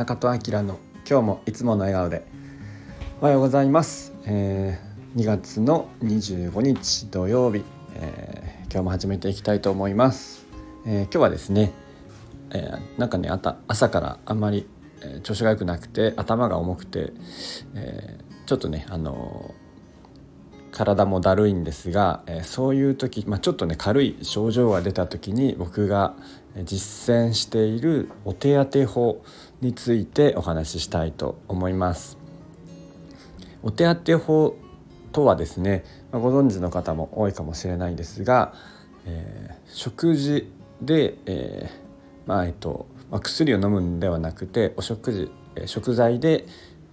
中戸明の今日もいつもの笑顔でおはようございます、えー、2月の25日土曜日、えー、今日も始めていきたいと思います、えー、今日はですね、えなんかねあた朝からあんまり、え調子が良くなくて頭が重くて、えちょっとねあの体もだるいんですが、えそういう時、まあ、ちょっとね軽い症状が出た時に僕が実践しているお手当法についてお話ししたいと思います。お手当法とはですね、まあ、ご存知の方も多いかもしれないですが、えー、食事で、えー、まあえっとまあ、薬を飲むんではなくてお食事、えー、食材で、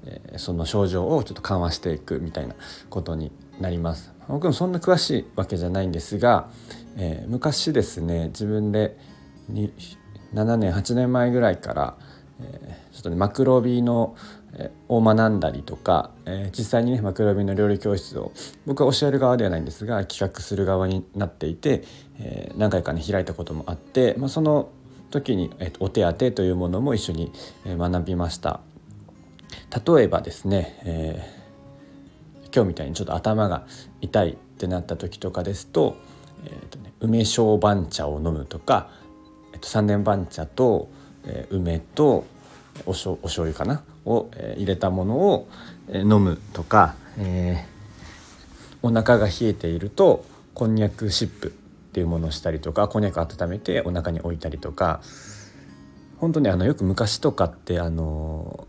えー、その症状をちょっと緩和していくみたいなことになります僕もそんな詳しいわけじゃないんですが、えー、昔ですね自分で7年8年前ぐらいから、えー、ちょっとねマクロビの、えー、を学んだりとか、えー、実際にねマクロビーの料理教室を僕は教える側ではないんですが企画する側になっていて、えー、何回かね開いたこともあって、まあ、その時に、えー、お手当というものも一緒に学びました。例えばですね、えー今日みたいにちょっと頭が痛いってなった時とかですと,、えーとね、梅小番茶を飲むとか、えー、と3年番茶と、えー、梅とおしょお醤油かな？を、えー、入れたものを、えー、飲むとか、えー、お腹が冷えているとこんにゃく湿布っていうものをしたりとかこんにゃく温めてお腹に置いたりとか。本当にあのよく昔とかってあの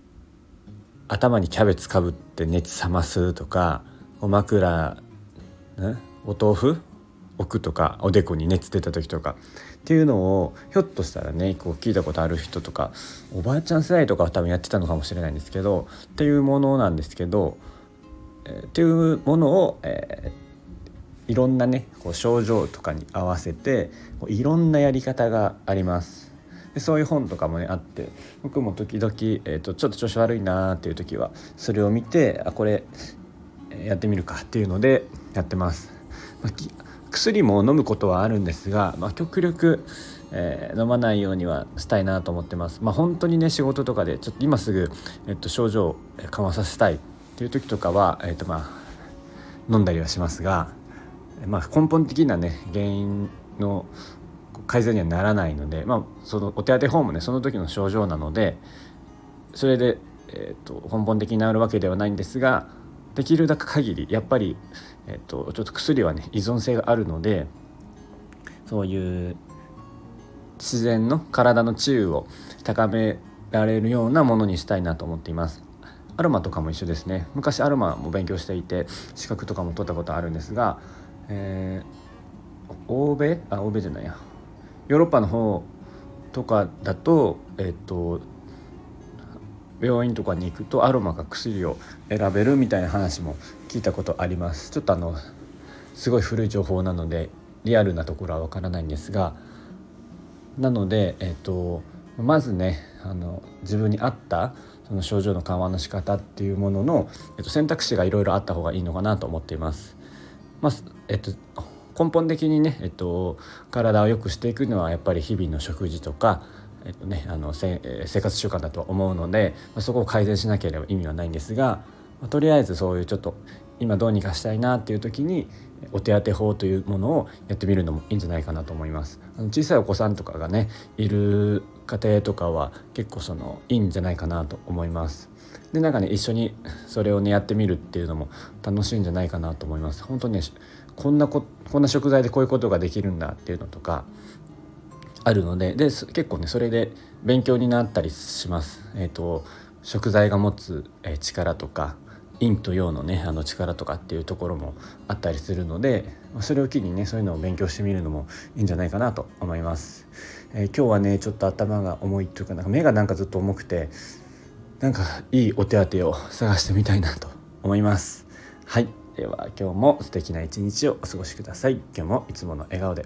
頭にキャベツかぶって熱冷ますとかお枕、ね、お豆腐？置くとかおでこに熱出た時とかっていうのをひょっとしたらねこう聞いたことある人とかおばあちゃん世代とかは多分やってたのかもしれないんですけどっていうものなんですけど、えー、っていうものを、えー、いろんなねこう症状とかに合わせていろんなやり方があります。でそういう本とかもねあって僕も時々、えーと、ちょっと調子悪いなーっていう時はそれを見てあこれやってみるかっていうのでやってます。まあ、薬も飲むことはあるんですが、まあ、極力、えー、飲まないようにはしたいなと思ってます。まあ、本当にね仕事とかでちょっと今すぐ、えっと、症状を緩和させたいっていう時とかは、えっとまあ、飲んだりはしますが、まあ、根本的なね原因の改善にはならないので、まあ、そのお手当法もねその時の症状なのでそれで、えーと、根本的に治るわけではないんですができるだけ限りやっぱり、えーと、ちょっと薬はね依存性があるのでそういう自然の体の治癒を高められるようなものにしたいなと思っています。アロマとかも一緒ですね。昔アロマも勉強していて資格とかも取ったことあるんですが、えー、欧米？あ欧米じゃないや。ヨーロッパの方とかだとえっと病院とかに行くとアロマが薬を選べるみたいな話も聞いたことありますちょっとあのすごい古い情報なのでリアルなところはわからないんですがなので、えっと、まずねあの自分に合ったその症状の緩和の仕方っていうものの、えっと、選択肢がいろいろあった方がいいのかなと思っています。まあえっと根本的にね、えっと、体を良くしていくのはやっぱり日々の食事とか、えっとね、あのせ生活習慣だと思うので、ま、そこを改善しなければ意味はないんですが、まあ、とりあえずそういうちょっと今どうにかしたいなっていう時にお手当法というものをやってみるのもいいんじゃないかなと思います。あの小さいお子さんとかがねいる家庭とかは結構そのいいんじゃないかなと思います。でなんかね一緒にそれをねやってみるっていうのも楽しいんじゃないかなと思います。本当にねこんなここんな食材でこういうことができるんだっていうのとかあるのでで結構ねそれで勉強になったりします。えーと、食材が持つ力とか陰と陽のねあの力とかっていうところもあったりするのでそれを機にねそういうのを勉強してみるのもいいんじゃないかなと思います。えー、今日はねちょっと頭が重いというかなんか目がなんかずっと重くてなんかいいお手当を探してみたいなと思います。はいでは今日も素敵な一日をお過ごしください今日もいつもの笑顔で